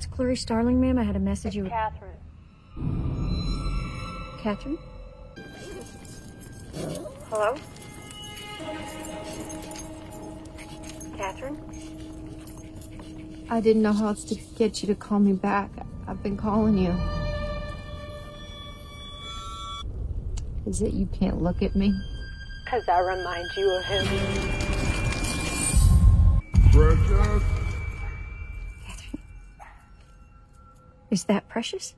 That's Clarice Starling, ma'am. I had a message you. Catherine. Catherine? Hello? Catherine? I didn't know how else to get you to call me back. I've been calling you. Is it you can't look at me? Because I remind you of him. Precious. Is that precious?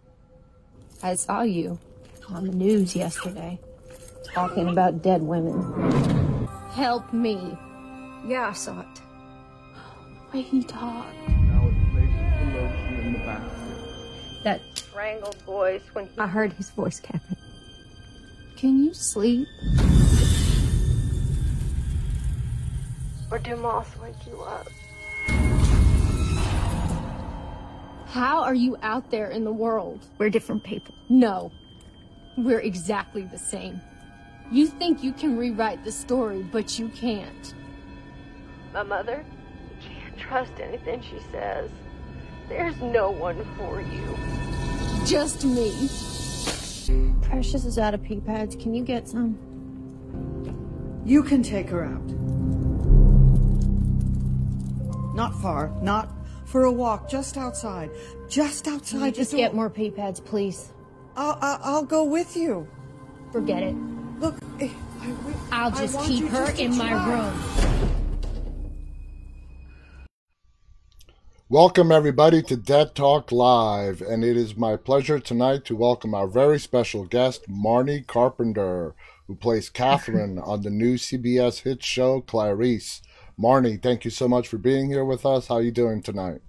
I saw you on the news yesterday talking about dead women. Help me. Yeah, I saw it. The way he talked. Now it places the lotion in the basket. That Strangled voice when he. I heard his voice, Catherine. can you sleep? Or do moths wake you up? How are you out there in the world? We're different people. No. We're exactly the same. You think you can rewrite the story, but you can't. My mother? You can't trust anything she says. There's no one for you. Just me. Precious is out of pee pads. Can you get some? You can take her out. Not far, not for a walk, just outside. Just Can outside. you just get more pee pads, please? I'll, I'll, I'll go with you. Forget it. Look, eh, I, I, will I just want keep you her just in my try. room. Welcome, everybody, to Dead Talk Live. And it is my pleasure tonight to welcome our very special guest, Marnee Carpenter, who plays Catherine on the new CBS hit show, Clarice. Marnee, thank you so much for being here with us. How are you doing tonight?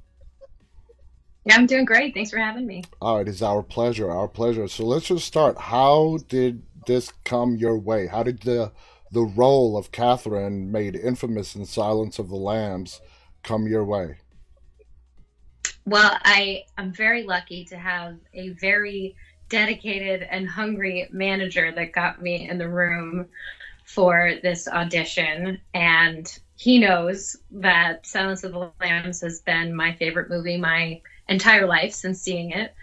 Yeah, I'm doing great. Thanks for having me. Oh, it is our pleasure, our pleasure. So let's just start. How did this come your way? How did the the role of Catherine, made infamous in Silence of the Lambs, come your way? Well, I am very lucky to have a very dedicated and hungry manager that got me in the room for this audition. And he knows that Silence of the Lambs has been my favorite movie my entire life since seeing it.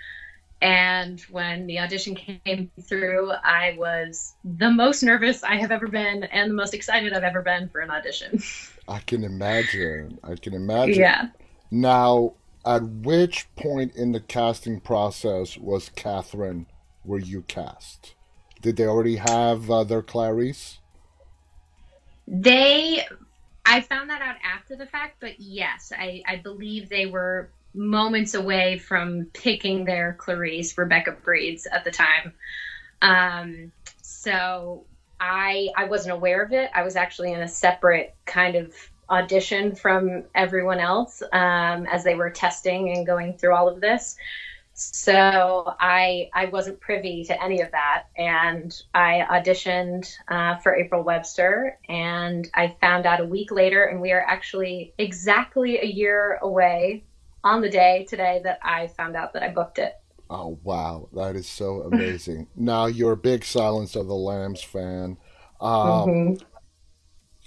And when the audition came through, I was the most nervous I have ever been and the most excited I've ever been for an audition. I can imagine. I can imagine. yeah. Now, at which point in the casting process was Catherine? Were you cast? Did they already have uh, their Clarice? They, I found that out after the fact, but yes, I, I believe they were moments away from picking their Clarice, Rebecca Breeds at the time. Um, so I, I wasn't aware of it. I was actually in a separate kind of audition from everyone else um, as they were testing and going through all of this. So I I wasn't privy to any of that, and I auditioned uh, for April Webster, and I found out a week later, and we are actually exactly a year away on the day today that I found out that I booked it. Oh wow, that is so amazing. now you're a big Silence of the Lambs fan. Um, Mhm.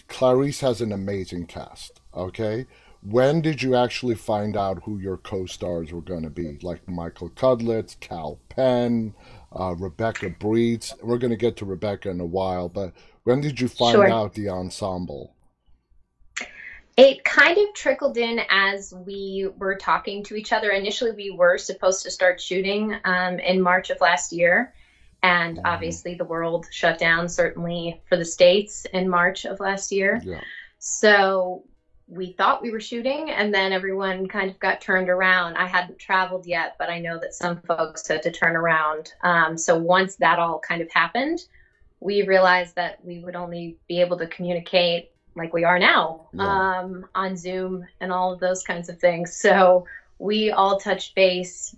Clarice has an amazing cast. Okay, when did you actually find out who your co-stars were going to be? Like Michael Cudlitz, Kal Penn, uh, Rebecca Breeds. We're going to get to Rebecca in a while, but when did you find Sure. out the ensemble? It kind of trickled in as we were talking to each other. Initially, we were supposed to start shooting um, in March of last year. And Mhm. obviously, the world shut down, certainly for the States, in March of last year. Yeah. So we thought we were shooting, and then everyone kind of got turned around. I hadn't traveled yet, but I know that some folks had to turn around. Um, so once that all kind of happened, we realized that we would only be able to communicate like we are now Yeah. um, on Zoom and all of those kinds of things. So we all touched base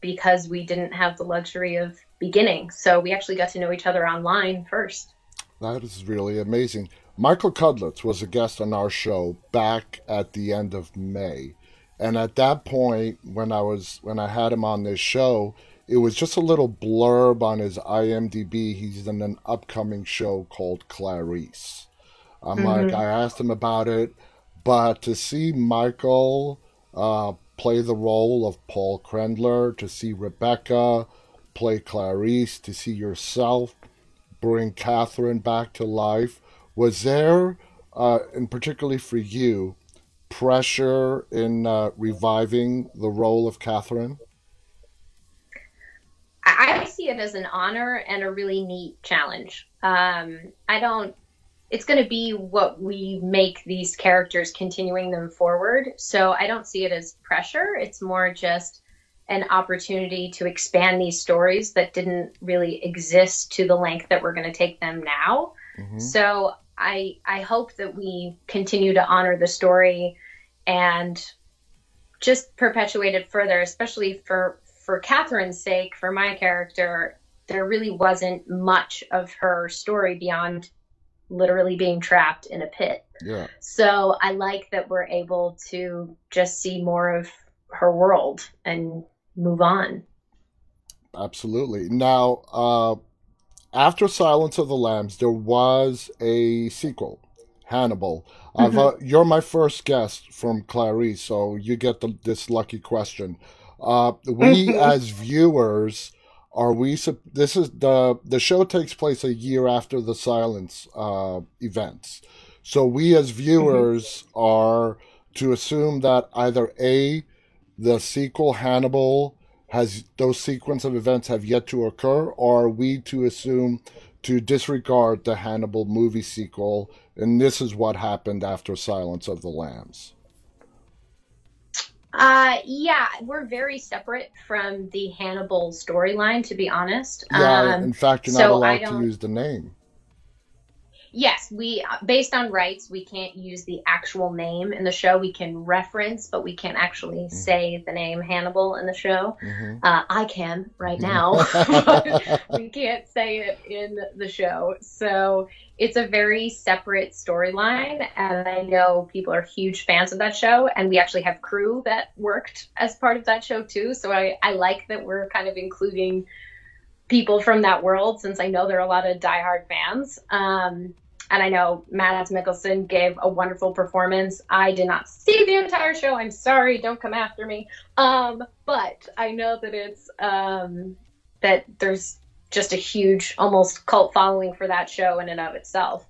because we didn't have the luxury of beginning. So we actually got to know each other online first. That is really amazing. Michael Cudlitz was a guest on our show back at the end of May. And at that point when I was when I had him on this show, it was just a little blurb on his IMDb. He's in an upcoming show called Clarice. I'm like I asked him about it, but to see Michael uh, play the role of Paul Krendler, to see Rebecca play Clarice, to see yourself bring Catherine back to life. Was there, uh, and particularly for you, pressure in uh, reviving the role of Catherine? I, see it as an honor and a really neat challenge. Um, I don't. It's going to be what we make these characters, continuing them forward. So I don't see it as pressure. It's more just an opportunity to expand these stories that didn't really exist to the length that we're going to take them now. Mm-hmm. So I I hope that we continue to honor the story and just perpetuate it further, especially for for Catherine's sake, for my character, there really wasn't much of her story beyond literally being trapped in a pit. Yeah. So I like that we're able to just see more of her world and move on. Absolutely. Now, uh, after Silence of the Lambs, there was a sequel, Hannibal. Mm-hmm. Uh, you're my first guest from Clarice, so you get the, this lucky question. Uh, we as viewers are we this is the the show takes place a year after the silence uh, events so we as mm-hmm. viewers mm-hmm. are to assume that either a the sequel hannibal has those sequence of events have yet to occur or are we to assume to disregard the hannibal movie sequel and this is what happened after silence of the lambs uh, yeah, we're very separate from the Hannibal storyline, to be honest. Yeah, um, in fact, you're not so allowed to use the name. Yes, we based on rights, we can't use the actual name in the show. We can reference, but we can't actually mm-hmm. say the name Hannibal in the show. Mm-hmm. Uh, I can right now, we can't say it in the show. So it's a very separate storyline, and I know people are huge fans of that show. And we actually have crew that worked as part of that show too. So I, I like that we're kind of including people from that world since I know there are a lot of diehard fans. Um, and I know Mads Mikkelsen gave a wonderful performance. I did not see the entire show. I'm sorry, don't come after me. Um, but I know that it's um, that there's just a huge, almost cult following for that show in and of itself.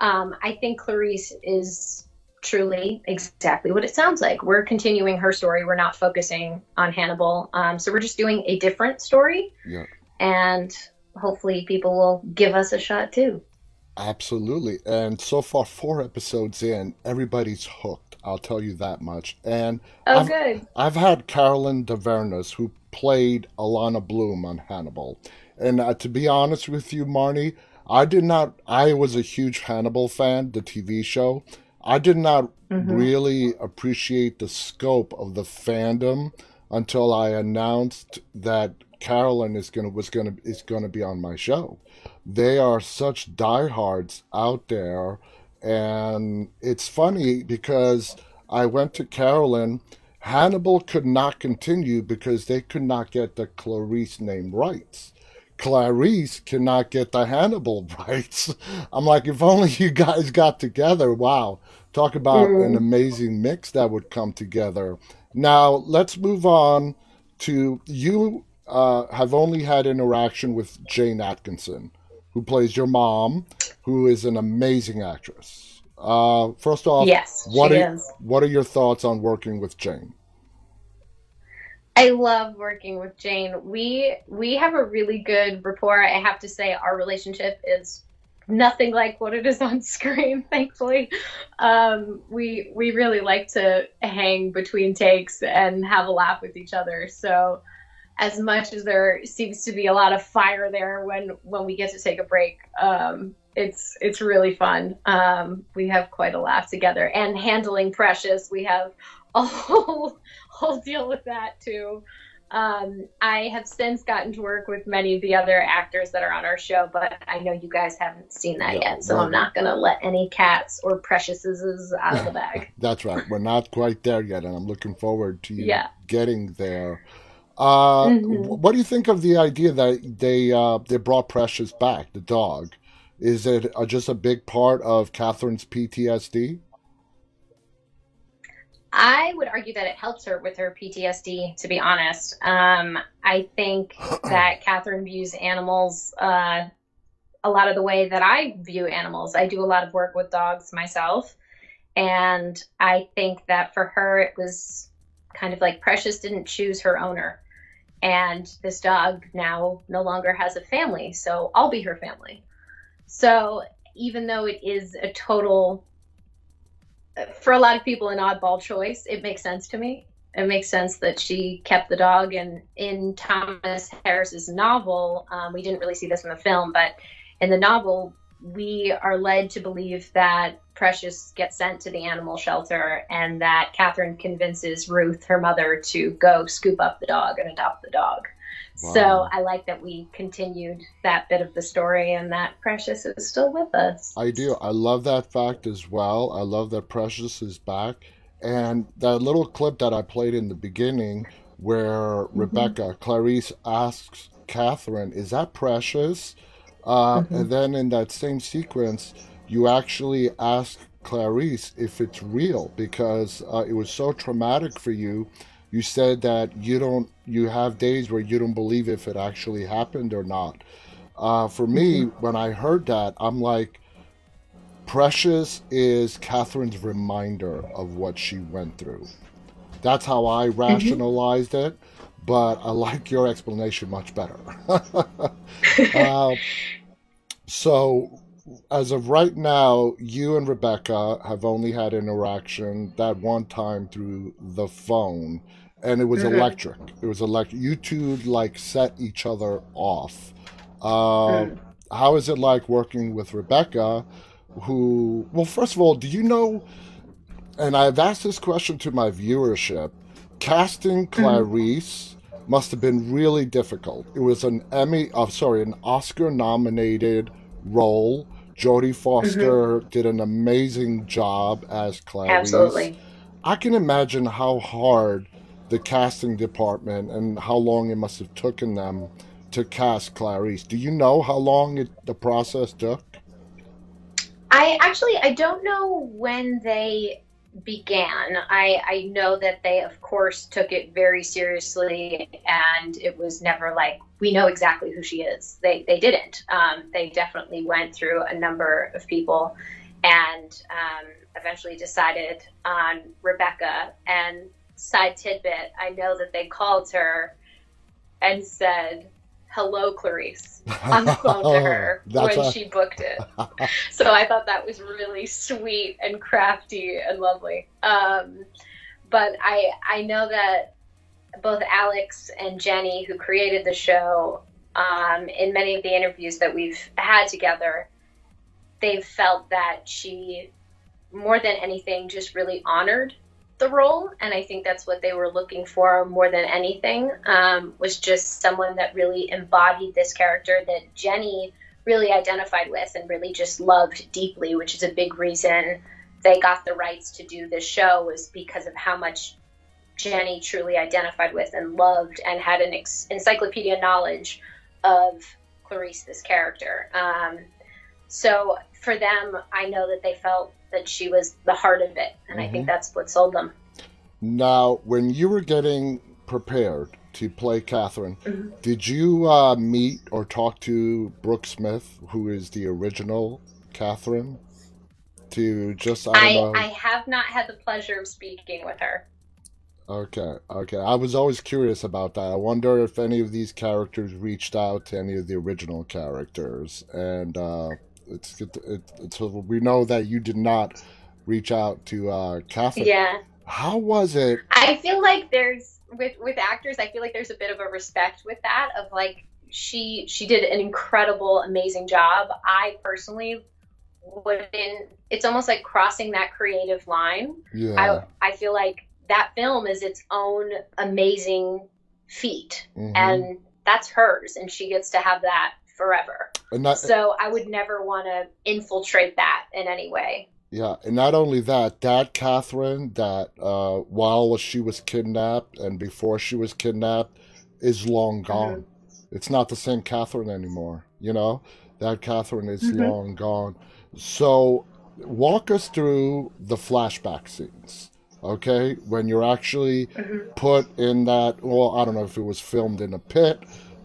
Um, I think Clarice is truly exactly what it sounds like. We're continuing her story. We're not focusing on Hannibal. Um, so we're just doing a different story. Yeah. And hopefully people will give us a shot too. Absolutely. And so far, four episodes in, everybody's hooked. I'll tell you that much. And oh, I've, good. I've had Caroline Dhavernas, who played Alana Bloom on Hannibal. And uh, to be honest with you, Marnee, I did not, I was a huge Hannibal fan, the TV show. I did not mm-hmm. really appreciate the scope of the fandom until I announced that Caroline is gonna was gonna is gonna be on my show they are such diehards out there. And it's funny because I went to Caroline. Hannibal could not continue because they could not get the Clarice name rights. Clarice cannot get the Hannibal rights. I'm like, if only you guys got together. Wow. Talk about mm. an amazing mix that would come together. Now, let's move on to you uh, have only had interaction with Jayne Atkinson who plays your mom, who is an amazing actress. Uh, first off, yes, what are, is. what are your thoughts on working with Jayne? I love working with Jayne. We we have a really good rapport. I have to say our relationship is nothing like what it is on screen. Thankfully, um, we we really like to hang between takes and have a laugh with each other. So as much as there seems to be a lot of fire there when when we get to take a break um, it's it's really fun um, we have quite a laugh together and handling precious we have a whole whole deal with that too um, I have since gotten to work with many of the other actors that are on our show, but I know you guys haven't seen that yet, so I'm not going to let any cats or preciouses out of the bag. That's right. We're not quite there yet, and I'm looking forward to you yeah. getting there. Uh, mm-hmm. What do you think of the idea that they uh, they brought Precious back, the dog? Is it uh, just a big part of Catherine's PTSD? I would argue that it helps her with her PTSD, to be honest. Um, I think that Catherine views animals uh, a lot of the way that I view animals. I do a lot of work with dogs myself. And I think that for her, it was kind of like Precious didn't choose her owner. And this dog now no longer has a family. So I'll be her family. So even though it is a total for a lot of people an oddball choice. It makes sense to me. It makes sense that she kept the dog. And in Thomas Harris's novel, um, we didn't really see this in the film, but in the novel, we are led to believe that Precious gets sent to the animal shelter and that Catherine convinces Ruth, her mother, to go scoop up the dog and adopt the dog. So I like that we continued that bit of the story and that Precious is still with us. I do. I love that fact as well. I love that Precious is back. And that little clip that I played in the beginning where mm-hmm. Rebecca, Clarice asks Catherine, Is that Precious? Uh, mm-hmm. And then in that same sequence, you actually ask Clarice if it's real because uh, it was so traumatic for you you said that you don't you have days where you don't believe if it actually happened or not uh, for me mm-hmm. when i heard that i'm like precious is catherine's reminder of what she went through that's how i mm-hmm. rationalized mm-hmm. it but i like your explanation much better uh, so as of right now, you and Rebecca have only had interaction that one time through the phone, and it was mm-hmm. electric. It was electric. You two like set each other off. Uh, mm. How is it like working with Rebecca? Who? Well, first of all, do you know? And I've asked this question to my viewership. Casting mm-hmm. Clarice. Mm must have been really difficult. It was an Emmy, oh, sorry, an Oscar nominated role. Jodie Foster mm-hmm. did an amazing job as Clarice. Absolutely. I can imagine how hard the casting department and how long it must have taken them to cast Clarice. Do you know how long it, the process took? I actually I don't know when they began. I, I know that they, of course, took it very seriously, and it was never like we know exactly who she is. They they didn't. Um, they definitely went through a number of people, and um, eventually decided on Rebecca. And side tidbit, I know that they called her and said, hello clarice. On the phone to her when a... she booked it. So i thought that was really sweet and crafty and lovely. Um, but i i know that both alex and jenny who created the show um, in many of the interviews that we've had together they've felt that she more than anything just really honored the role, and I think that's what they were looking for more than anything. Um, was just someone that really embodied this character that Jenny really identified with and really just loved deeply, which is a big reason they got the rights to do this show was because of how much Jenny truly identified with and loved and had an ex- encyclopedia knowledge of Clarice, this character. Um, so for them, I know that they felt that she was the heart of it, and mm-hmm. I think mm-hmm. that's what sold them. Now, when you were getting prepared to play Catherine, mm-hmm. did you uh, meet or talk to Brooke Smith, who is the original Catherine? To just I, don't I, I have not had the pleasure of speaking with her. Okay, okay. I was always curious about that. I wonder if any of these characters reached out to any of the original characters, and uh, it's it, it, it's we know that you did not reach out to uh, Catherine. Yeah. How was it? I feel like there's with with actors. I feel like there's a bit of a respect with that of like she she did an incredible, amazing job. I personally wouldn't. It's almost like crossing that creative line. Yeah. I I feel like that film is its own amazing feat, mm-hmm. and that's hers, and she gets to have that forever. Not, so I would never want to infiltrate that in any way. Yeah, and not only that, that Catherine, that uh, while she was kidnapped and before she was kidnapped, is long mm-hmm. gone. Mm-hmm. It's not the same Catherine anymore. You know, that Catherine is mm-hmm. long gone. So, walk us through the flashback scenes. Okay, when you're actually put in that, well, I don't know if it was filmed in a pit,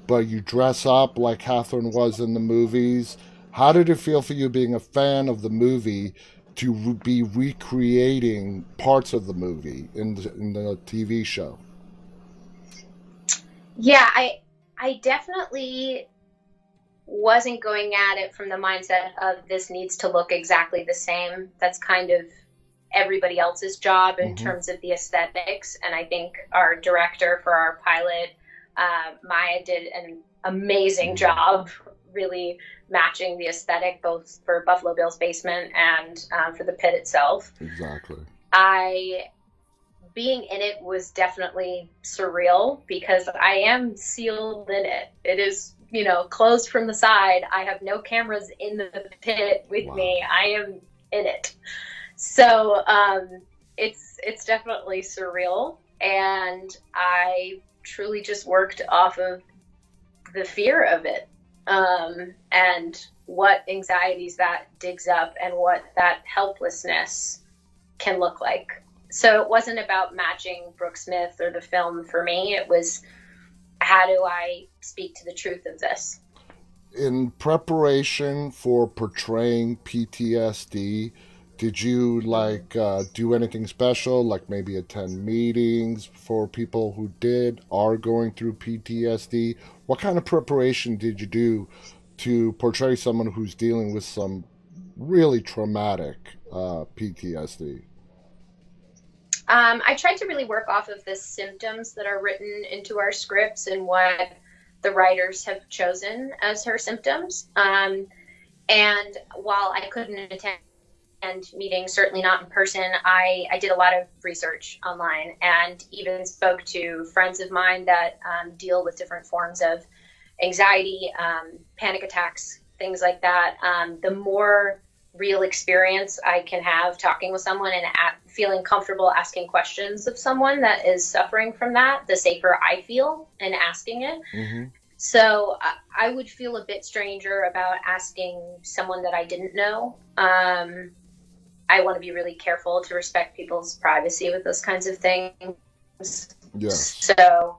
but you dress up like Catherine was in the movies. How did it feel for you being a fan of the movie to re- be recreating parts of the movie in the, in the TV show? Yeah, I I definitely wasn't going at it from the mindset of this needs to look exactly the same. That's kind of everybody else's job in Mhm. terms of the aesthetics. And I think our director for our pilot, uh, Maya, did an amazing job really matching the aesthetic both for Buffalo Bill's basement and um, for the pit itself. Exactly. I being in it was definitely surreal because I am sealed in it. It is, you know, closed from the side. I have no cameras in the pit with Wow. me. I am in it. So um, it's it's definitely surreal, and I truly just worked off of the fear of it um, and what anxieties that digs up and what that helplessness can look like. So it wasn't about matching Brooke Smith or the film for me. It was how do I speak to the truth of this? In preparation for portraying PTSD, did you like uh, do anything special, like maybe attend meetings for people who did are going through PTSD? What kind of preparation did you do to portray someone who's dealing with some really traumatic uh, PTSD? Um, I tried to really work off of the symptoms that are written into our scripts and what the writers have chosen as her symptoms. Um, and while I couldn't attend meetings, certainly not in person, I, I did a lot of research online and even spoke to friends of mine that um, deal with different forms of anxiety, um, panic attacks, things like that. Um, the more real experience I can have talking with someone and at, feeling comfortable asking questions of someone that is suffering from that, the safer I feel in asking it. hmm So I, I would feel a bit stranger about asking someone that I didn't know. Um, I want to be really careful to respect people's privacy with those kinds of things. Yes. So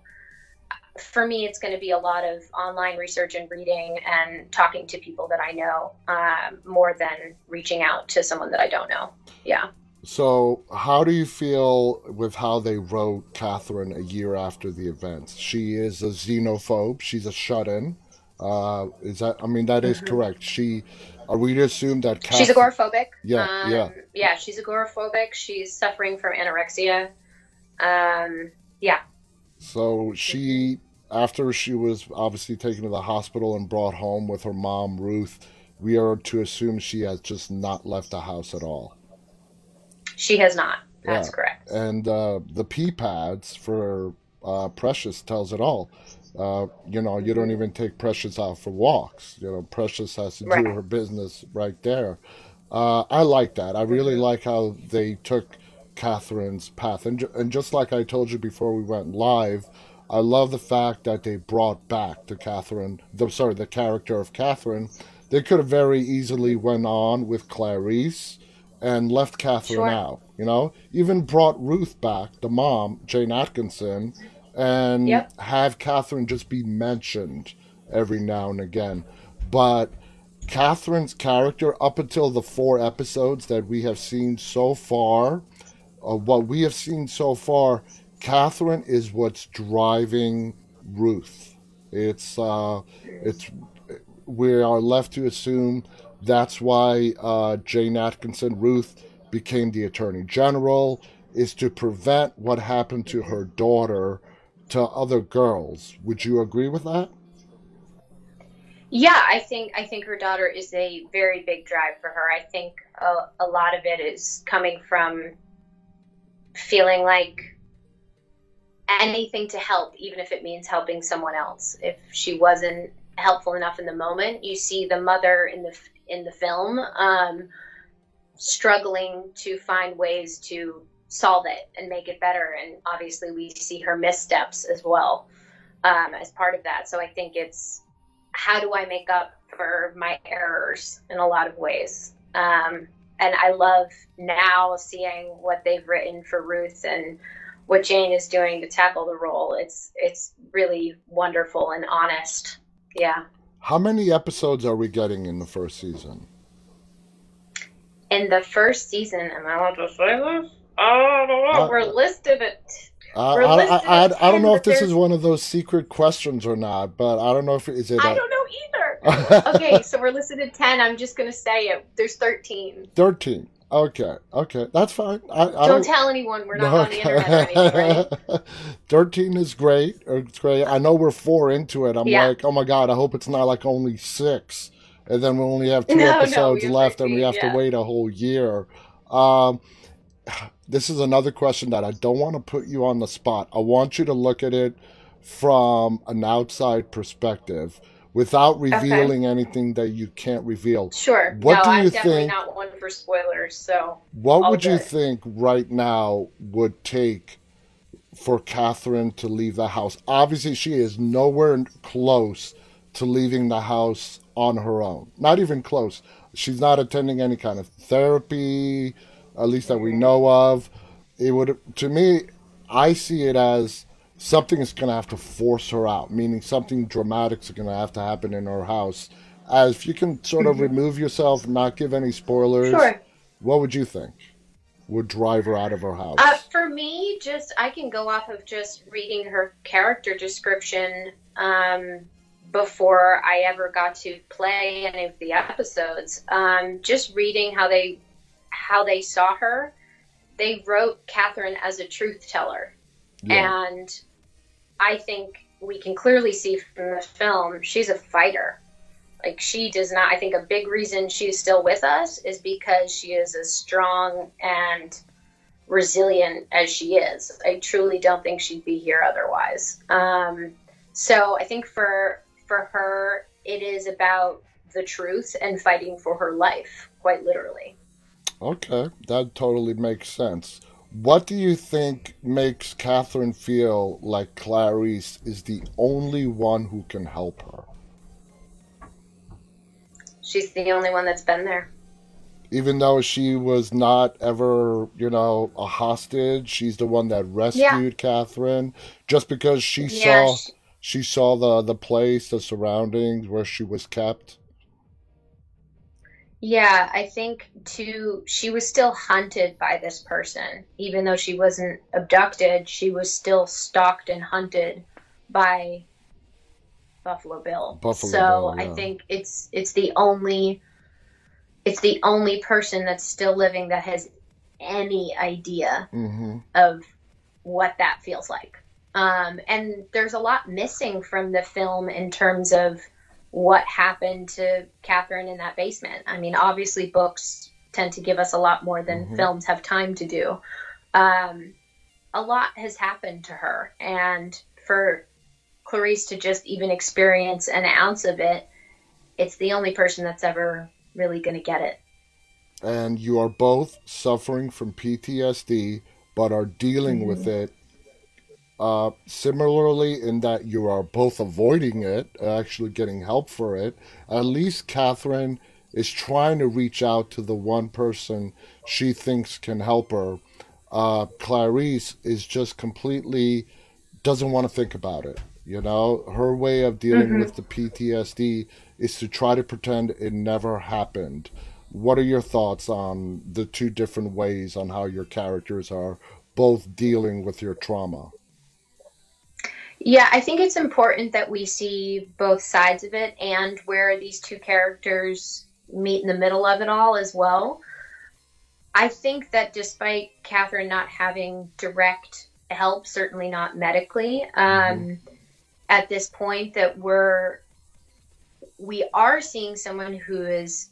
for me, it's going to be a lot of online research and reading and talking to people that I know um, more than reaching out to someone that I don't know. Yeah. So, how do you feel with how they wrote Catherine a year after the events? She is a xenophobe. She's a shut-in. Uh, is that? I mean, that is correct. She. Are we to assume that Catherine? She's agoraphobic. Yeah, Um, yeah. Yeah, she's agoraphobic. She's suffering from anorexia. Um, yeah. So she, after she was obviously taken to the hospital and brought home with her mom Ruth, we are to assume she has just not left the house at all. She has not. That's Yeah. correct. And uh, the pee pads for uh, Precious tells it all. Uh, you know, you don't even take Precious out for walks. You know, Precious has to do her business right there. Uh, I like that. I really like how they took Catherine's path. And, ju- and just like I told you before we went live, I love the fact that they brought back the Catherine, the sorry, the character of Catherine. They could have very easily went on with Clarice and left Catherine Sure. out. You know, even brought Ruth back, the mom, Jayne Atkinson, and Yep. have Catherine just be mentioned every now and again. But Catherine's character, up until the four episodes that we have seen so far, uh, what we have seen so far, Catherine is what's driving Ruth. It's uh, it's we are left to assume that's why uh, Jayne Atkinson, Ruth, became the Attorney General, is to prevent what happened to her daughter to other girls. Would you agree with that? Yeah, I think I think her daughter is a very big drive for her. I think a, a lot of it is coming from feeling like anything to help, even if it means helping someone else. If she wasn't helpful enough in the moment, you see the mother in the in the film um, struggling to find ways to solve it and make it better. And obviously, we see her missteps as well um, as part of that. So I think it's how do I make up for my errors in a lot of ways? Um, and I love now seeing what they've written for Ruth and what Jayne is doing to tackle the role. It's it's really wonderful and honest. Yeah. How many episodes are we getting in the first season? In the first season, am I allowed to say this? I don't know. Uh, We're listed at. I, We're I, listed I, I, at I don't know if this there's- is one of those secret questions or not, but I don't know if is it I a- don't know either. okay, so we're listed at ten. I'm just gonna say it. There's thirteen. 13. Okay, okay, that's fine. I, I Don't don't tell anyone. We're not on the internet anything, right? 13 is great. It's great. I know we're four into it. I'm Yeah. like, oh my God, I hope it's not like only six. And then we only have two No, no, episodes we're left and we have yeah. to wait a whole year. Um, this is another question that I don't want to put you on the spot. I want you to look at it from an outside perspective without revealing anything that you can't reveal. Sure. What no, do I'm you definitely think- not one for spoilers. So What would you think right now would take for Catherine to leave the house? Obviously, she is nowhere close to leaving the house on her own. Not even close. She's not attending any kind of therapy, at least that we know of. It would, to me, I see it as something is going to have to force her out, meaning something dramatic is going to have to happen in her house. As if you can sort of remove yourself, not give any spoilers. sure. What would you think would drive her out of her house? Uh, for me, just I can go off of just reading her character description um, before I ever got to play any of the episodes. Um, just reading how they how they saw her, they wrote Catherine as a truth teller, yeah. and I think we can clearly see from the film she's a fighter. Like she does not. I think a big reason she's still with us is because she is as strong and resilient as she is. I truly don't think she'd be here otherwise. Um, so I think for for her, it is about the truth and fighting for her life, quite literally. Okay, that totally makes sense. What do you think makes Catherine feel like Clarice is the only one who can help her? She's the only one that's been there. Even though she was not ever, you know, a hostage, she's the one that rescued Catherine. Just because she Yeah, saw she- she saw the the place, the surroundings where she was kept. Yeah, I think too, she was still hunted by this person. Even though she wasn't abducted, she was still stalked and hunted by Buffalo Bill. Buffalo so Bill, I think it's it's the only it's the only person that's still living that has any idea hmm of what that feels like. Um, and there's a lot missing from the film in terms of what happened to Catherine in that basement. I mean, obviously, books tend to give us a lot more than Mhm. films have time to do. Um, a lot has happened to her, and for Clarice to just even experience an ounce of it, it's the only person that's ever really going to get it. and you are both suffering from PTSD but are dealing with it uh, similarly in that you are both avoiding it, actually getting help for it. At least Catherine is trying to reach out to the one person she thinks can help her. Uh, Clarice is just completely doesn't want to think about it. You know, her way of dealing with the PTSD is to try to pretend it never happened. What are your thoughts on the two different ways on how your characters are both dealing with your trauma? Yeah, I think it's important that we see both sides of it and where these two characters meet in the middle of it all as well. I think that despite Catherine not having direct help, certainly not medically, um, at this point, that we're we are seeing someone who is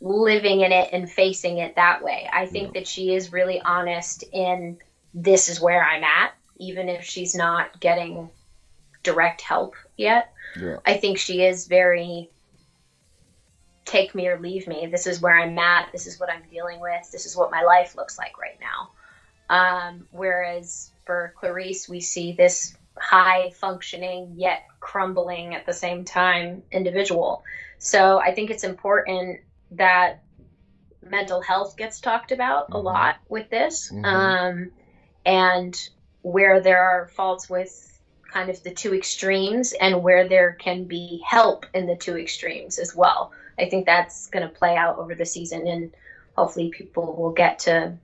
living in it and facing it that way. I think that she is really honest in this is where I'm at, even if she's not getting direct help yet. Yeah. I think she is very take me or leave me. This is where I'm at. This is what I'm dealing with. This is what my life looks like right now. Um, whereas for Clarice, we see this high functioning yet crumbling at the same time individual. So I think it's important that mental health gets talked about a Mhm. lot with this, Mhm. um, and where there are faults with kind of the two extremes, and where there can be help in the two extremes as well. I think that's going to play out over the season, and hopefully, people will get to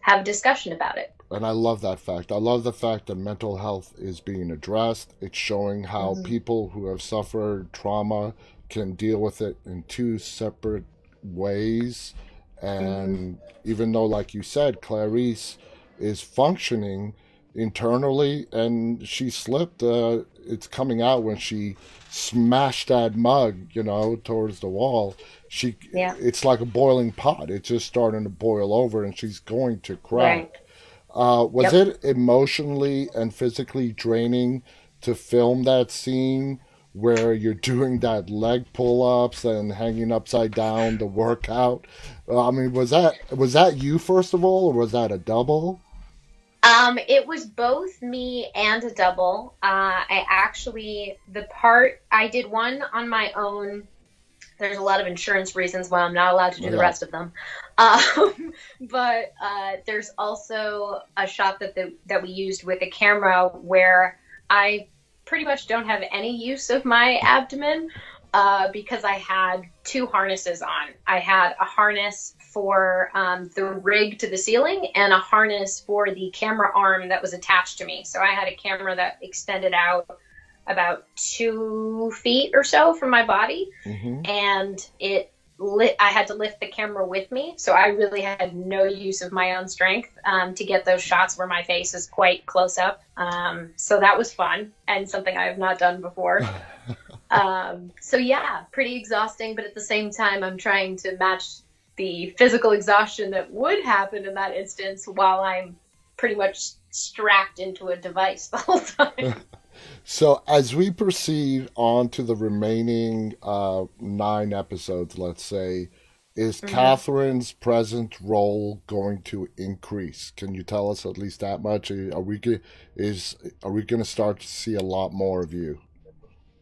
have a discussion about it. And I love that fact. I love the fact that mental health is being addressed. It's showing how Mhm. people who have suffered trauma can deal with it in two separate ways. And even though, like you said, Clarice is functioning internally and she slipped, uh, it's coming out when she smashed that mug, you know, towards the wall. She, Yeah. it's like a boiling pot. It's just starting to boil over and she's going to crack. Uh, was Yep. it emotionally and physically draining to film that scene where you're doing that leg pull-ups and hanging upside down, the workout? Uh, I mean, was that was that you first of all, or was that a double? Um, it was both me and a double. Uh, I actually the part I did one on my own. There's a lot of insurance reasons why I'm not allowed to do the rest of them. Um, but uh, there's also a shot that the, that we used with a camera where I pretty much don't have any use of my abdomen uh, because I had two harnesses on. I had a harness for um, the rig to the ceiling and a harness for the camera arm that was attached to me. So I had a camera that extended out about two feet or so from my body, hmm and it lit. I had to lift the camera with me, so I really had no use of my own strength um, to get those shots where my face is quite close up. Um, so that was fun and something I have not done before. um, so yeah, pretty exhausting, but at the same time, I'm trying to match the physical exhaustion that would happen in that instance while I'm pretty much strapped into a device the whole time. So as we proceed on to the remaining uh, nine episodes, let's say, is Mhm. Catherine's present role going to increase? Can you tell us at least that much? Are we is are we going to start to see a lot more of you?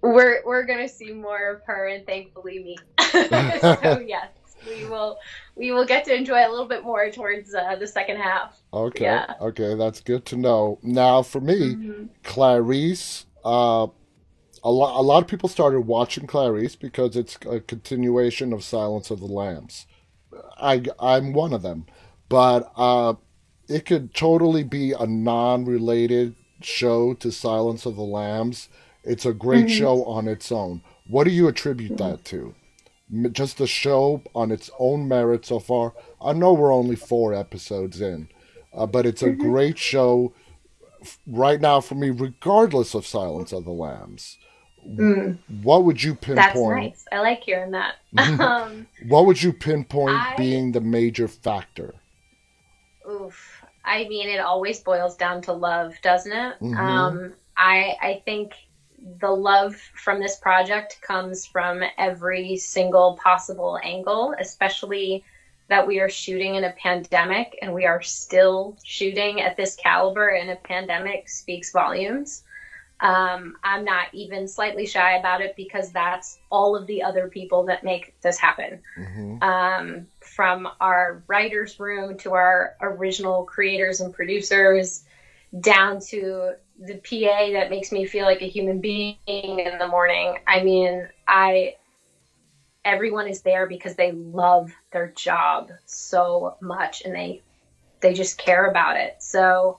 we're we're gonna see more of her, and thankfully me. so yes, we will we will get to enjoy a little bit more towards uh, the second half. Okay, Yeah. okay, that's good to know. Now, for me, Mhm. Clarice, uh, a lot a lot of people started watching Clarice because it's a continuation of Silence of the Lambs. I I'm one of them, but uh, it could totally be a non-related show to Silence of the Lambs. It's a great Mhm. show on its own. What do you attribute that to? M- Just the show on its own merit so far. I know we're only four episodes in, uh, but it's a Mm-hmm. great show f- right now for me, regardless of Silence of the Lambs. Mm, What would you pinpoint? that's nice. I like hearing that. Mhm. um, What would you pinpoint I- being the major factor? oof. I mean, it always boils down to love, doesn't it? Mhm. Um, I I think the love from this project comes from every single possible angle, especially that we are shooting in a pandemic and we are still shooting at this caliber in a pandemic speaks volumes. Um, I'm not even slightly shy about it because that's all of the other people that make this happen hmm um, from our writers' room to our original creators and producers, down to the PA that makes me feel like a human being in the morning. I mean, I everyone is there because they love their job so much and they they just care about it. So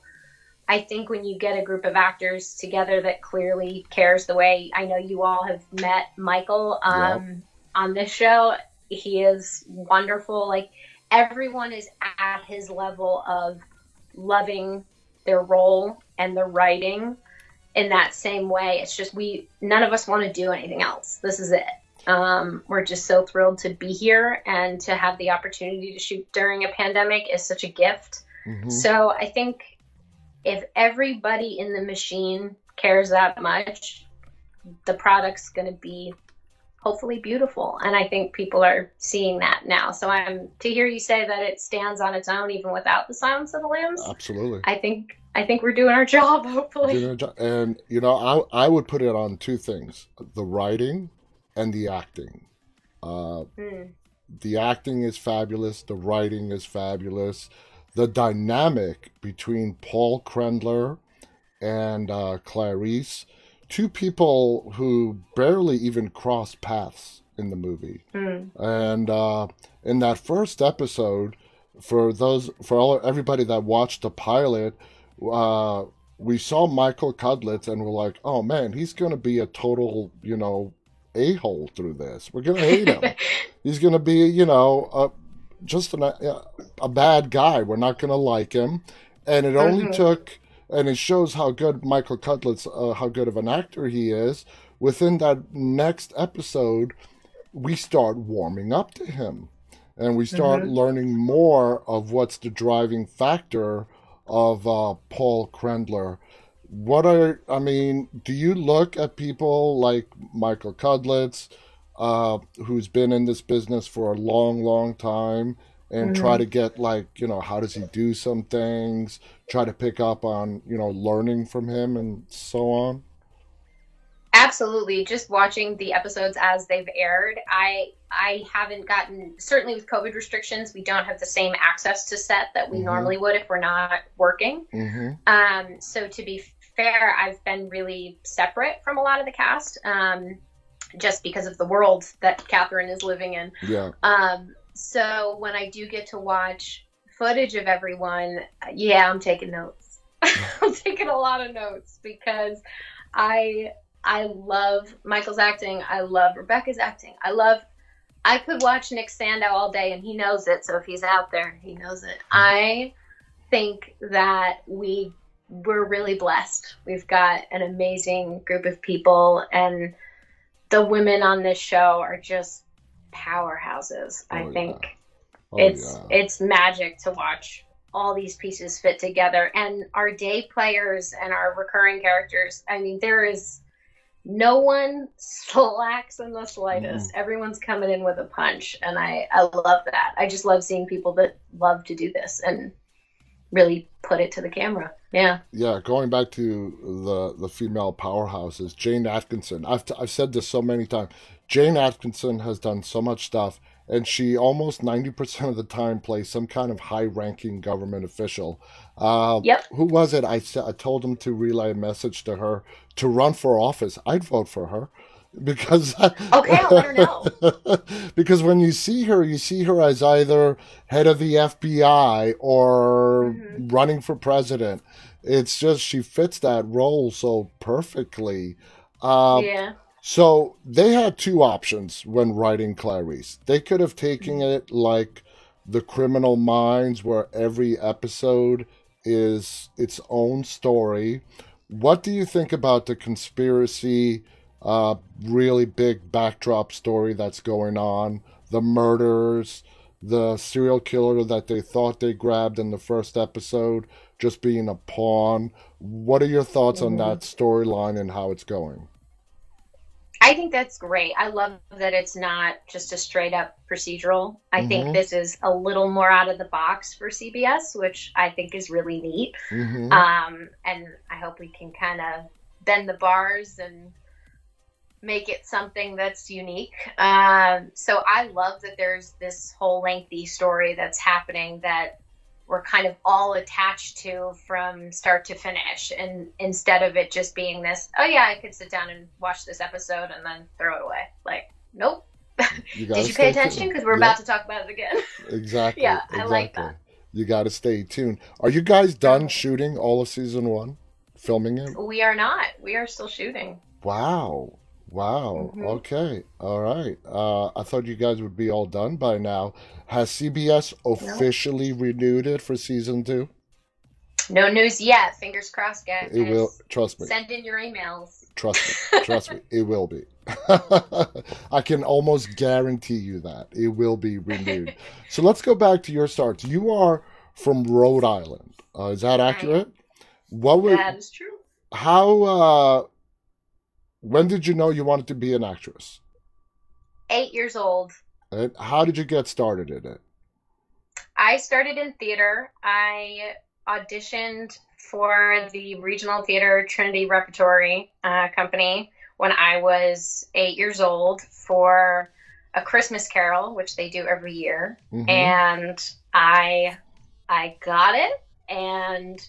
I think when you get a group of actors together that clearly cares the way I know you all have met Michael um, on this show, he is wonderful. Like everyone is at his level of loving their role and the writing in that same way. It's just we none of us want to do anything else. This is it. Um, we're just so thrilled to be here and to have the opportunity to shoot during a pandemic is such a gift. hmm So I think if everybody in the machine cares that much, the product's going to be hopefully beautiful. And I think people are seeing that now. So I'm to hear you say that it stands on its own even without the Silence of the Lambs. Absolutely. I think I think we're doing our job. Hopefully. Doing a jo- And you know, I I would put it on two things: the writing and the acting. Uh, Mm. the acting is fabulous, the writing is fabulous, the dynamic between Paul Krendler and uh, Clarice, two people who barely even cross paths in the movie. Mm. And uh, in that first episode, for those for all everybody that watched the pilot, uh, we saw Michael Cudlitz and we're like, oh man, he's going to be a total, you know, a hole through this. We're going to hate him. he's going to be, you know, a, just an, a, a bad guy. We're not going to like him. And it only Mhm. took, and it shows how good Michael Cudlitz, uh, how good of an actor he is. Within that next episode, we start warming up to him and we start Mhm. learning more of what's the driving factor of uh, Paul Krendler. What are I mean? Do you look at people like Michael Cudlitz, uh, who's been in this business for a long, long time, and try to get like you know how does he do some things? Try to pick up on you know learning from him and so on. Absolutely. Just watching the episodes as they've aired, I I haven't gotten certainly with COVID restrictions, we don't have the same access to set that we Mhm. normally would if we're not working. hmm Um, so to be fair, I've been really separate from a lot of the cast, um, just because of the world that Catherine is living in. Yeah. Um, so when I do get to watch footage of everyone, yeah, I'm taking notes. I'm taking a lot of notes because I I love Michael's acting. I love Rebecca's acting. I love. I could watch Nick Sandow all day, and he knows it. So if he's out there, he knows it. I think that we we're really blessed. We've got an amazing group of people, and the women on this show are just powerhouses. Oh, I yeah. think Oh, it's yeah. it's magic to watch all these pieces fit together and our day players and our recurring characters i mean there is no one slacks in the slightest mm. everyone's coming in with a punch and i i love that i just love seeing people that love to do this and really put it to the camera yeah yeah, going back to the the female powerhouses, Jayne Atkinson. I've t- I've said this so many times. Jayne Atkinson has done so much stuff, and she almost ninety percent of the time plays some kind of high ranking government official. Uh, Yep. Who was it? I I told him to relay a message to her to run for office. I'd vote for her because Okay, I'll let her know. because when you see her, you see her as either head of the FBI or Mhm. running for president. It's just she fits that role so perfectly. Um, yeah So they had two options when writing Clarice. They could have taken it like the Criminal Minds, where every episode is its own story. What do you think about the conspiracy, uh, really big backdrop story that's going on? The murders, the serial killer that they thought they grabbed in the first episode just being a pawn. What are your thoughts on that storyline and how it's going? I think that's great. I love that it's not just a straight up procedural. I Mhm. think this is a little more out of the box for CBS, which I think is really neat. hmm Um, and I hope we can kind of bend the bars and make it something that's unique. Um, so I love that there's this whole lengthy story that's happening that we're kind of all attached to from start to finish. And instead of it just being this, oh yeah, I could sit down and watch this episode and then throw it away. Like, nope. You Did you pay attention? Because we're Yeah, about to talk about it again. exactly. Yeah, I like exactly. that. You got to stay tuned. Are you guys done oh. shooting all of season one, filming it? we are not. We are still shooting. Wow, wow. Mhm. Okay, all right. Uh, I thought you guys would be all done by now. Has CBS officially renewed it for season two? No news yet. Fingers crossed, guys. It will. Trust me. Send in your emails. Trust me. Trust me. It will be. I can almost guarantee you that it will be renewed. So let's go back to your starts. You are from Rhode Island. Uh, is that accurate? What were That is true. how? Uh, when did you know you wanted to be an actress? Eight years old. And how did you get started in it? I started in theater. I auditioned for the regional theater Trinity Repertory uh, Company when I was eight years old for a Christmas Carol, which they do every year, Mhm. and I I got it, and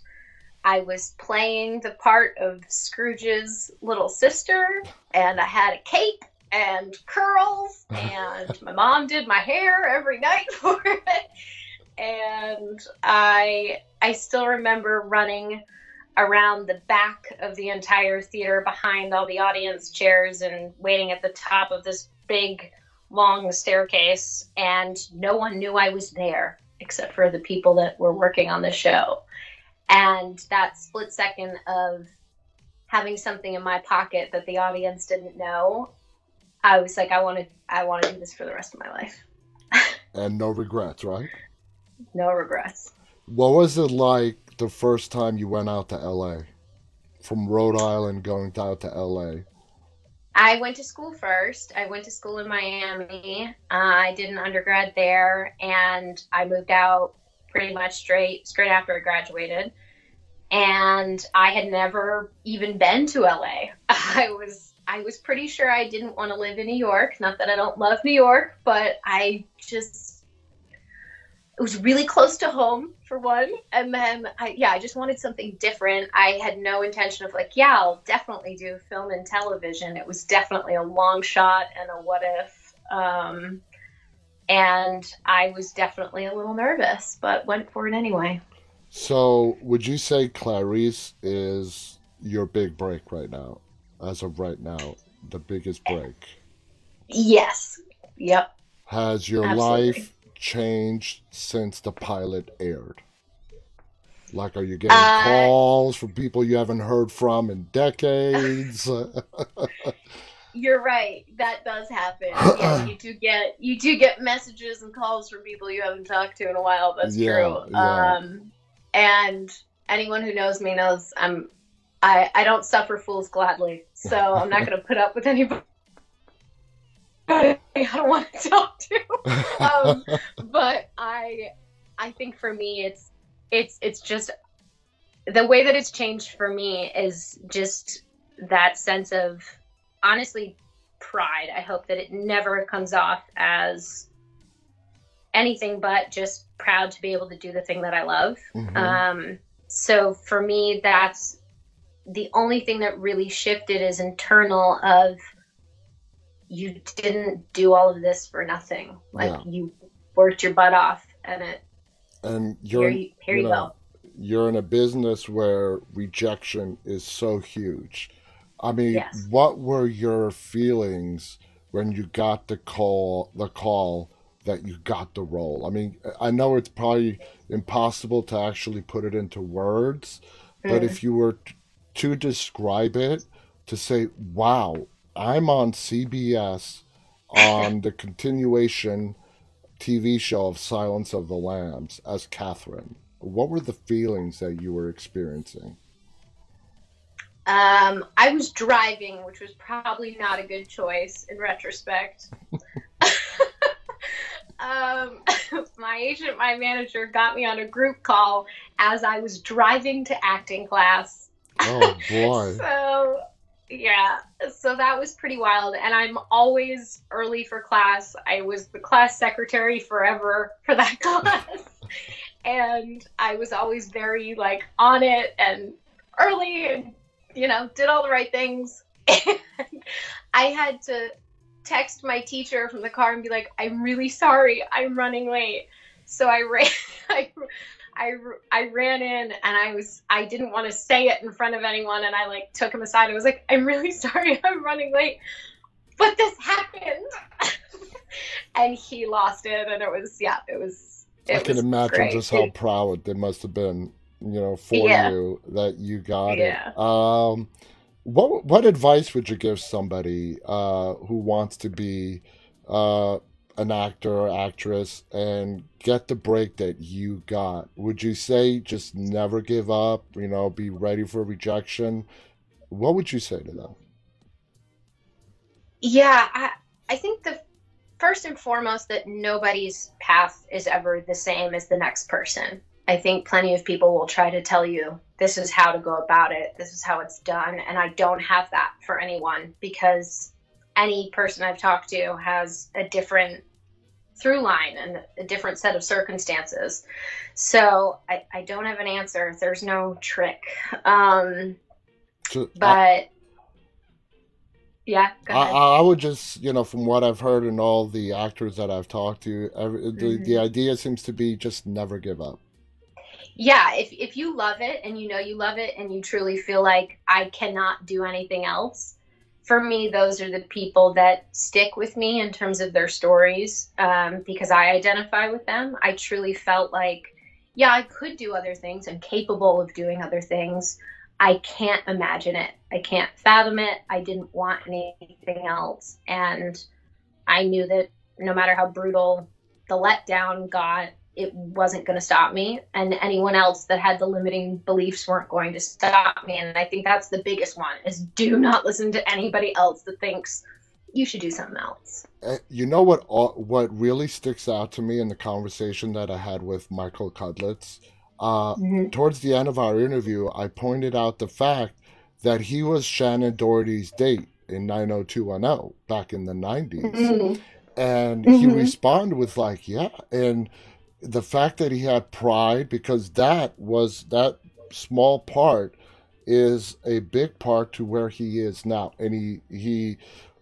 I was playing the part of Scrooge's little sister, and I had a cape and curls, and my mom did my hair every night for it, and I I still remember running around the back of the entire theater behind all the audience chairs and waiting at the top of this big long staircase and no one knew I was there except for the people that were working on the show. And that split second of having something in my pocket that the audience didn't know, I was like I want to I want to do this for the rest of my life. And no regrets, right? No regrets. What was it like the first time you went out to LA? From Rhode Island going out to LA. I went to school first. I went to school in Miami. Uh, I did an undergrad there, and I moved out pretty much straight straight after I graduated. And I had never even been to LA. I was I was pretty sure I didn't want to live in New York. Not that I don't love New York, but I just it was really close to home for one and then I, yeah i just wanted something different i had no intention of like yeah i'll definitely do film and television it was definitely a long shot and a what if um, and i was definitely a little nervous but went for it anyway So, would you say Clarice is your big break right now? As of right now, the biggest break. yes yep Has your Absolutely. life changed since the pilot aired? Like, are you getting Uh, calls from people you haven't heard from in decades? you're right. That does happen. Yeah, you do get you do get messages and calls from people you haven't talked to in a while. That's Yeah, true. yeah. um and anyone who knows me knows i'm i i don't suffer fools gladly. So i'm not going to put up with anybody i don't want to talk to. Um, but I I think for me it's it's it's just the way that it's changed for me is just that sense of honestly pride. I hope that it never comes off as anything but just proud to be able to do the thing that I love. Mhm. Um, so for me, that's the only thing that really shifted is internal of you didn't do all of this for nothing. Like Yeah. you worked your butt off and it and you're here you, here you you know, go. you're in a business where rejection is so huge. I mean, Yes. what were your feelings when you got the call the call that you got the role? I mean, I know it's probably impossible to actually put it into words, but Mm. if you were t- to describe it, to say, "Wow, I'm on CBS on the continuation TV show of Silence of the Lambs as Catherine. What were the feelings that you were experiencing? Um, I was driving, which was probably not a good choice in retrospect. um, my agent, my manager, got me on a group call as I was driving to acting class. Oh boy. So, yeah, so that was pretty wild. And I'm always early for class. I was the class secretary forever for that class. and I was always very like on it and early and, you know, did all the right things. And I had to text my teacher from the car and be like, I'm really sorry, I'm running late. So I ran, I, I, I ran in and I was, I didn't want to say it in front of anyone. And I like took him aside. I was like, I'm really sorry, I'm running late, but this happened. and he lost it. And it was, yeah, it was, it I can imagine great. just how proud they must have been, you know, for Yeah. you that you got Yeah. it. Um, what what advice would you give somebody uh, who wants to be uh, an actor or actress and get the break that you got? Would you say just never give up? You know, be ready for rejection. What would you say to them? Yeah, I, I think the first and foremost that nobody's path is ever the same as the next person. I think plenty of people will try to tell you this is how to go about it, this is how it's done, and I don't have that for anyone because any person I've talked to has a different through line and a different set of circumstances. So I, I don't have an answer. There's no trick. Um, So, but I, yeah, go I, ahead. I would just, you know, from what I've heard and all the actors that I've talked to, every, Mm-hmm. the idea seems to be just never give up. Yeah, if if you love it and you know you love it and you truly feel like I cannot do anything else, for me, those are the people that stick with me in terms of their stories um, because I identify with them. I truly felt like, yeah, I could do other things. I'm capable of doing other things. I can't imagine it. I can't fathom it. I didn't want anything else. And I knew that no matter how brutal the letdown got, it wasn't going to stop me. And anyone else that had the limiting beliefs weren't going to stop me. And I think that's the biggest one is do not listen to anybody else that thinks you should do something else. Uh, You know what? What really sticks out to me in the conversation that I had with Michael Cudlitz, uh, towards the end of our interview, I pointed out the fact that he was Shannen Doherty's date in 90210 back in the 90s. And he responded with, like, yeah. And the fact that he had pride, because that was that small part is a big part to where he is now. And he, he,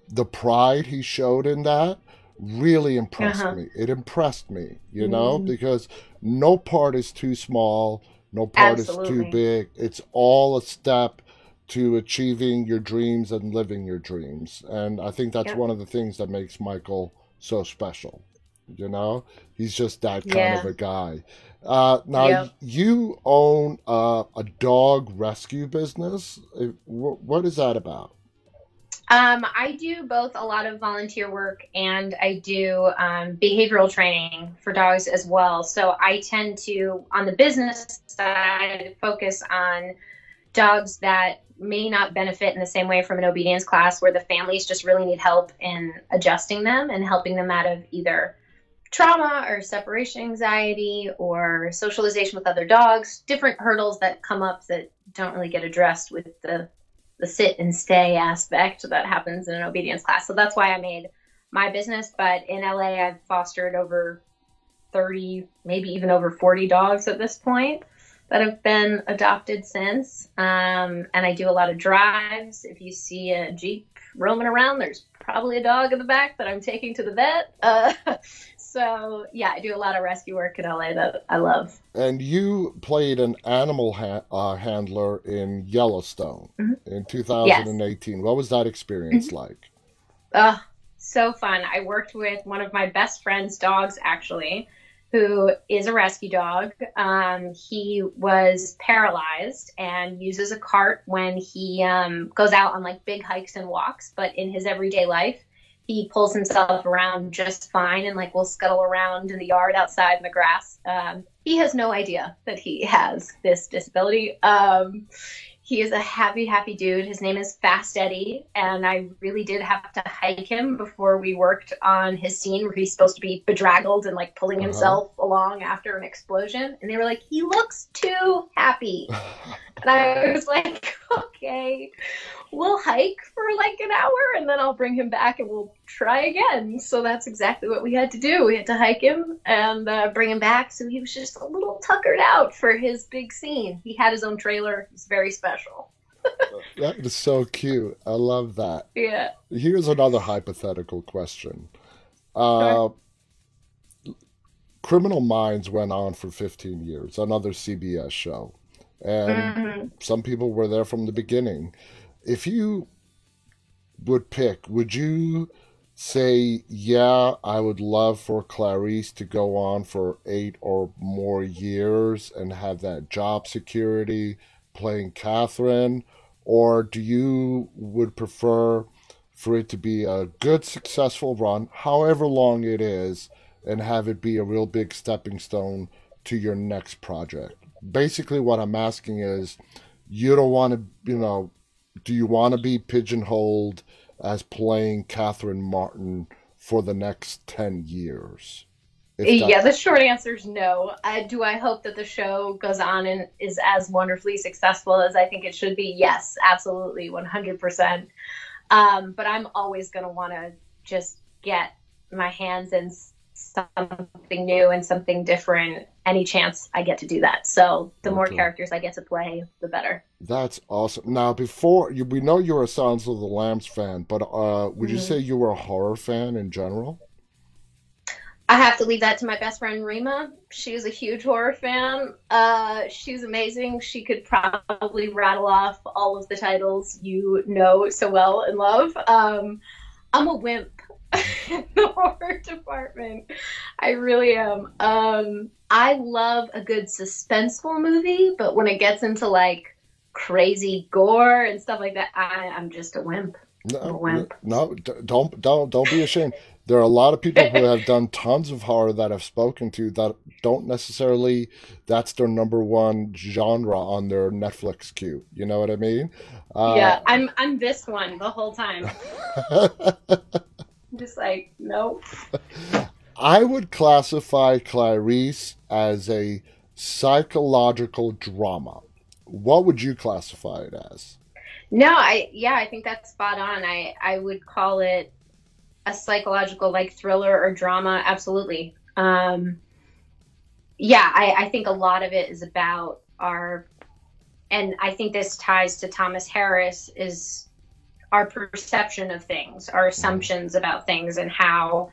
the pride he showed in that really impressed Uh-huh. me. It impressed me, you know, because no part is too small, no part is too big. It's all a step to achieving your dreams and living your dreams. And I think that's Yep. one of the things that makes Michael so special. You know, he's just that kind of a guy. Uh, now, Yep. you own uh, a dog rescue business. What is that about? Um, I do both a lot of volunteer work and I do um, behavioral training for dogs as well. So I tend to, on the business side, focus on dogs that may not benefit in the same way from an obedience class where the families just really need help in adjusting them and helping them out of either trauma or separation anxiety or socialization with other dogs, different hurdles that come up that don't really get addressed with the the sit and stay aspect that happens in an obedience class. So that's why I made my business. But in LA, I've fostered over 30, maybe even over 40 dogs at this point that have been adopted since. Um, and I do a lot of drives. If you see a Jeep roaming around, there's probably a dog in the back that I'm taking to the vet. Uh, so, yeah, I do a lot of rescue work in LA that I love. And you played an animal ha- uh, handler in Yellowstone in 2018. What was that experience like? Oh, so fun. I worked with one of my best friend's dogs, actually, who is a rescue dog. Um, he was paralyzed and uses a cart when he um, goes out on like big hikes and walks, but in his everyday life, he pulls himself around just fine and like will scuttle around in the yard outside in the grass. Um, he has no idea that he has this disability. Um, he is a happy, happy dude. His name is Fast Eddie, and I really did have to hike him before we worked on his scene where he's supposed to be bedraggled and like pulling Uh-huh. himself along after an explosion. And they were like, he looks too happy. And I was like, okay, we'll hike for like an hour and then I'll bring him back and we'll try again. So that's exactly what we had to do. We had to hike him and uh, bring him back. So he was just a little tuckered out for his big scene. He had his own trailer. It's very special. That is so cute. I love that. Yeah. Here's another hypothetical question. Uh, Criminal Minds went on for 15 years, another CBS show. And some people were there from the beginning. If you would pick, would you say, yeah, I would love for Clarice to go on for eight or more years and have that job security playing Catherine? Or do you would prefer for it to be a good, successful run, however long it is, and have it be a real big stepping stone to your next project? Basically, what I'm asking is, you don't want to, you know, do you want to be pigeonholed as playing Catherine Martin for the next 10 years? That- Yeah, the short answer is no. I, do I hope that the show goes on and is as wonderfully successful as I think it should be? Yes, absolutely, 100%. Um, but I'm always going to want to just get my hands in something new and something different any chance I get to do that. So the more characters I get to play, the better. That's awesome. Now, before you, we know you're a Silence of the Lambs fan, but uh, would you Mhm. say you were a horror fan in general? I have to leave that to my best friend Rima. She She's a huge horror fan. Uh, she's amazing. She could probably rattle off all of the titles you know so well and love. Um, I'm a wimp in the horror department. I really am. Um, I love a good suspenseful movie, but when it gets into like crazy gore and stuff like that, I, I'm just a wimp. No, wimp. no, don't don't don't be ashamed. There are a lot of people who have done tons of horror that I've spoken to that don't necessarily that's their number one genre on their Netflix queue. You know what I mean? Uh, yeah, I'm I'm this one the whole time. I'm just like, nope. I would classify Clarice as a psychological drama. What would you classify it as? No, I yeah, I think that's spot on. I I would call it a psychological like thriller or drama. Absolutely. Um, yeah, I, I think a lot of it is about our, and I think this ties to Thomas Harris is our perception of things, our assumptions about things, and how,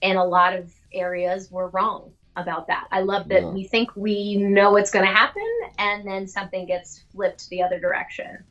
in a lot of areas, we're wrong about that. I love that Yeah. we think we know what's going to happen, and then something gets flipped the other direction.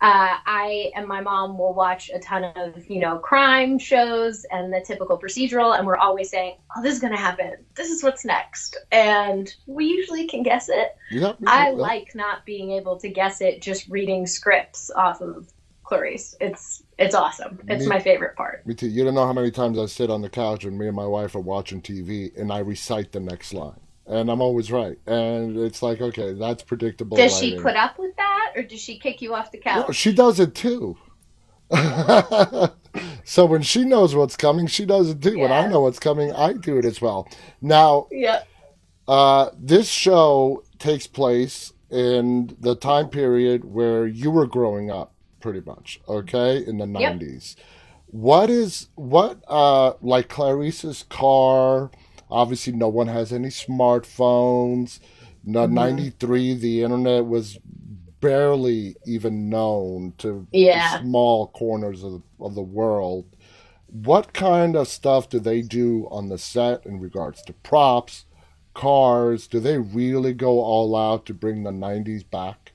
Uh, I and my mom will watch a ton of, you know, crime shows and the typical procedural, and we're always saying, "Oh, this is going to happen. This is what's next," and we usually can guess it. Yeah, I yeah. like not being able to guess it just reading scripts off of Clarice. It's it's awesome. It's Me- my favorite part. Me too. You don't know how many times I sit on the couch and me and my wife are watching TV and I recite the next line. And I'm always right. And it's like, okay, that's predictable. Does she put up with that, or does she kick you off the couch? No, she does it too. so when she knows what's coming, she does it too. When I know what's coming, I do it as well. Now, Yeah. uh, this show takes place in the time period where you were growing up, pretty much, okay, in the 90s. What is, what, uh, like Clarice's car, obviously no one has any smartphones. No, Mm-hmm. 93, the internet was barely even known to Yeah. small corners of, the, of the world. What kind of stuff do they do on the set in regards to props, cars? Do they really go all out to bring the 90s back?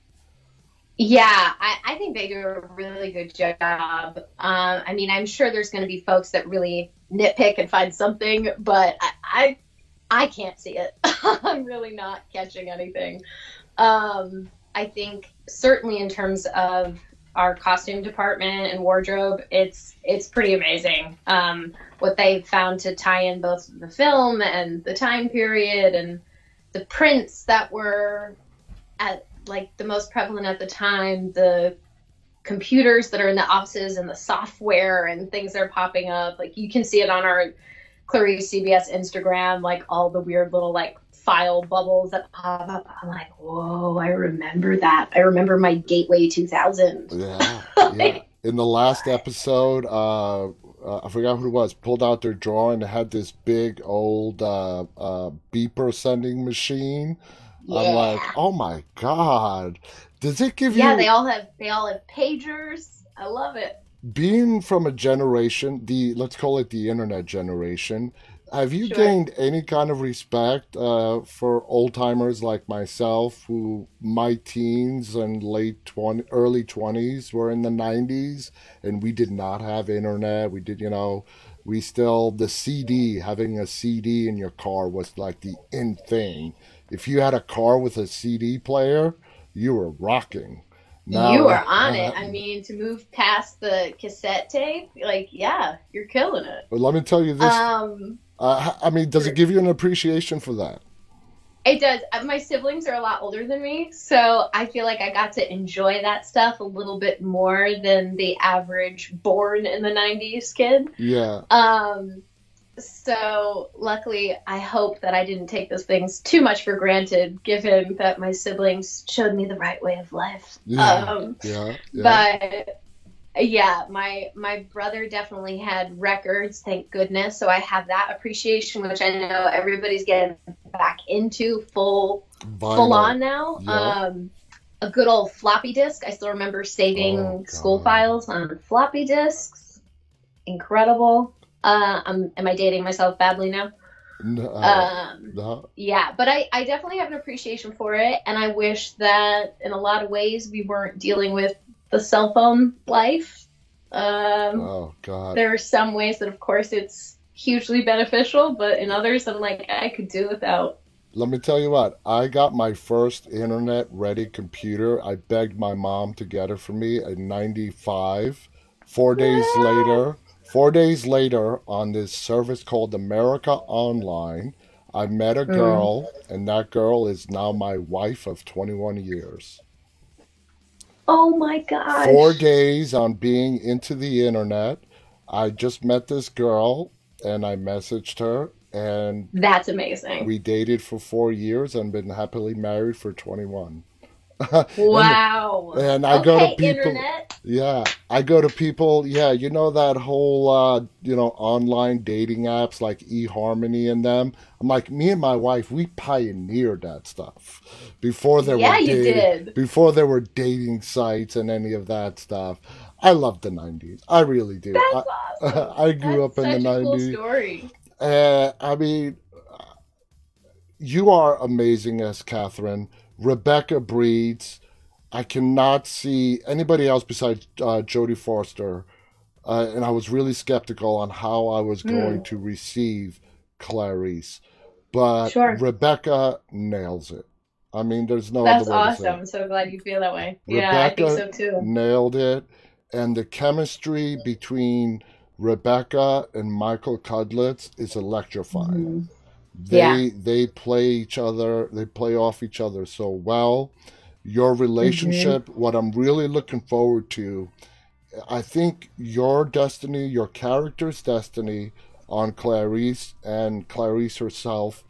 Yeah, I, I think they do a really good job. Um, I mean, I'm sure there's going to be folks that really nitpick and find something, but I, I, I can't see it. I'm really not catching anything. Um, I think certainly in terms of our costume department and wardrobe, it's it's pretty amazing. Um, what they've found to tie in both the film and the time period and the prints that were at like the most prevalent at the time, the computers that are in the offices and the software and things that are popping up. Like you can see it on our Clarice CBS Instagram, like all the weird little like file bubbles that pop up. I'm like, whoa, I remember that. I remember my Gateway 2000. Yeah, yeah. In the last episode, uh, uh, I forgot who it was, pulled out their drawer and had this big old uh, uh, beeper sending machine. I'm like, oh my god! Does it give yeah, you Yeah, they all have they all have pagers. I love it. being from a generation, the let's call it the internet generation? Have you Sure. gained any kind of respect uh, for old timers like myself, who my teens and late twenty, early twenties were in the '90s, and we did not have internet. We did, you know, we still the CD. Having a CD in your car was like the in thing. If you had a car with a CD player, you were rocking. Now- you were on it. uh, I mean, to move past the cassette tape, like, yeah, you're killing it. But let me tell you this. Um, Uh, I mean, does it give you an appreciation for that? It does. Uh, My siblings are a lot older than me, so I feel like I got to enjoy that stuff a little bit more than the average born in the 90s kid. Yeah. Um, so luckily, I hope that I didn't take those things too much for granted, given that my siblings showed me the right way of life. Yeah. Um, Yeah. Yeah. but Yeah, my my brother definitely had records, thank goodness. So I have that appreciation, which I know everybody's getting back into full full on now. Yeah. Um, a good old floppy disk. I still remember saving Oh, school files on floppy disks. Incredible. Uh, um, am I dating myself badly now? No, Um, no. yeah, but I, I definitely have an appreciation for it, and I wish that in a lot of ways we weren't dealing with the cell phone life. Um, Oh God. there are some ways that, of course, it's hugely beneficial, but in others, I'm like, I could do without. Let me tell you what, I got my first internet ready computer. I begged my mom to get it for me in 95. Four days later, four days later, on this service called America Online, I met a mm. girl, and that girl is now my wife of 21 years. Oh my gosh. Four days on being into the internet. I just met this girl, and I messaged her, and That's amazing. we dated for four years and been happily married for 21. wow. And I go to Okay, people. internet. Yeah, I go to people. Yeah, you know that whole, uh, you know, online dating apps like eHarmony and them. I'm like, me and my wife, we pioneered that stuff before there Yeah, were you dating, did. before there were dating sites and any of that stuff. I love the '90s. I really do. That's I, awesome. I grew That's up in the such a cool '90s. story. Uh, I mean, you are amazing as Catherine. Rebecca Breeds. I cannot see anybody else besides uh, Jodie Foster. Uh, and I was really skeptical on how I was going to receive Clarice. But Sure. Rebecca nails it. I mean, there's no That's other way to say awesome. I'm so glad you feel that way. yeah, I think so Rebecca too. nailed it. And the chemistry between Rebecca and Michael Cudlitz is electrifying. They Yeah. they play each other, they play off each other so well. Your relationship, mm-hmm. what I'm really looking forward to, I think your destiny, your character's destiny on Clarice and Clarice herself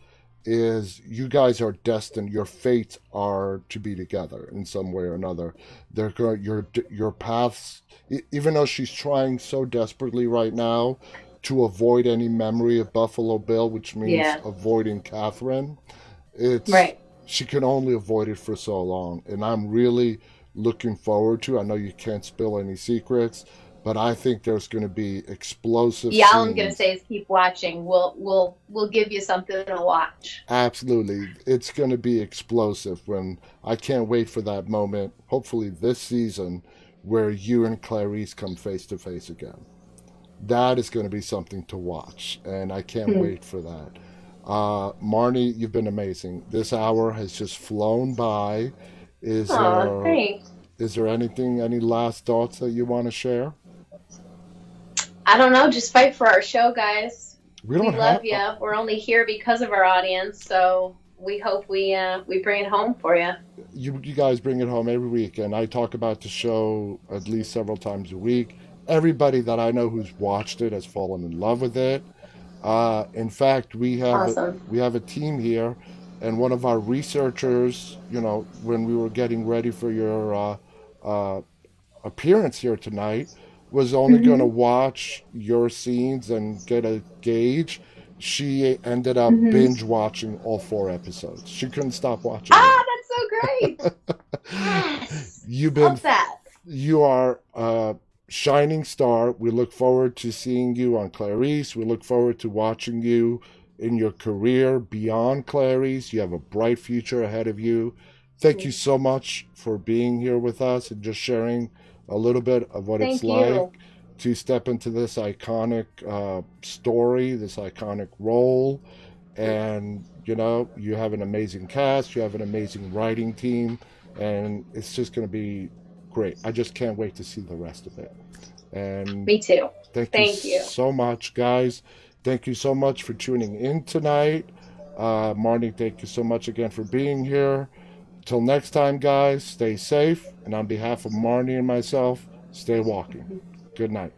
is you guys are destined your fates are to be together in some way or another they're going your your paths even though she's trying so desperately right now to avoid any memory of Buffalo Bill which means Yeah. avoiding Catherine it's Right. she can only avoid it for so long and I'm really looking forward to I know you can't spill any secrets but I think there's going to be explosive Yeah, all I'm gonna say is keep watching. We'll we'll we'll give you something to watch. Absolutely. It's going to be explosive when I can't wait for that moment, hopefully this season, where you and Clarice come face to face again. That is going to be something to watch, and I can't Hmm. wait for that. Uh, Marnee, you've been amazing. This hour has just flown by. Is Aw, there, thanks. is there anything, any last thoughts that you want to share? I don't know. Just fight for our show, guys. We We love you. We're only here because of our audience, so we hope we uh, we bring it home for you. you you guys bring it home every week and I talk about the show at least several times a week. Everybody that I know who's watched it has fallen in love with it. Uh, in fact, we have Awesome. we have a team here, and one of our researchers, you know, when we were getting ready for your uh, uh, appearance here tonight, was only Mm-hmm. going to watch your scenes and get a gauge. She ended up Mm-hmm. binge watching all four episodes. She couldn't stop watching. it. Ah, that's so great. yes. You've been Love that. you are a shining star. We look forward to seeing you on Clarice. We look forward to watching you in your career beyond Clarice. You have a bright future ahead of you. Thank you so much for being here with us and just sharing a little bit of what Thank it's you. like to step into this iconic uh, story, this iconic role. And, you know, you have an amazing cast, you have an amazing writing team, and it's just going to be great. I just can't wait to see the rest of it. And Me too. thank, Thank you, you. so much, guys. Thank you so much for tuning in tonight. Uh, Marnee, thank you so much again for being here. Till next time, guys, stay safe. And on behalf of Marnee and myself, stay walking. Good night.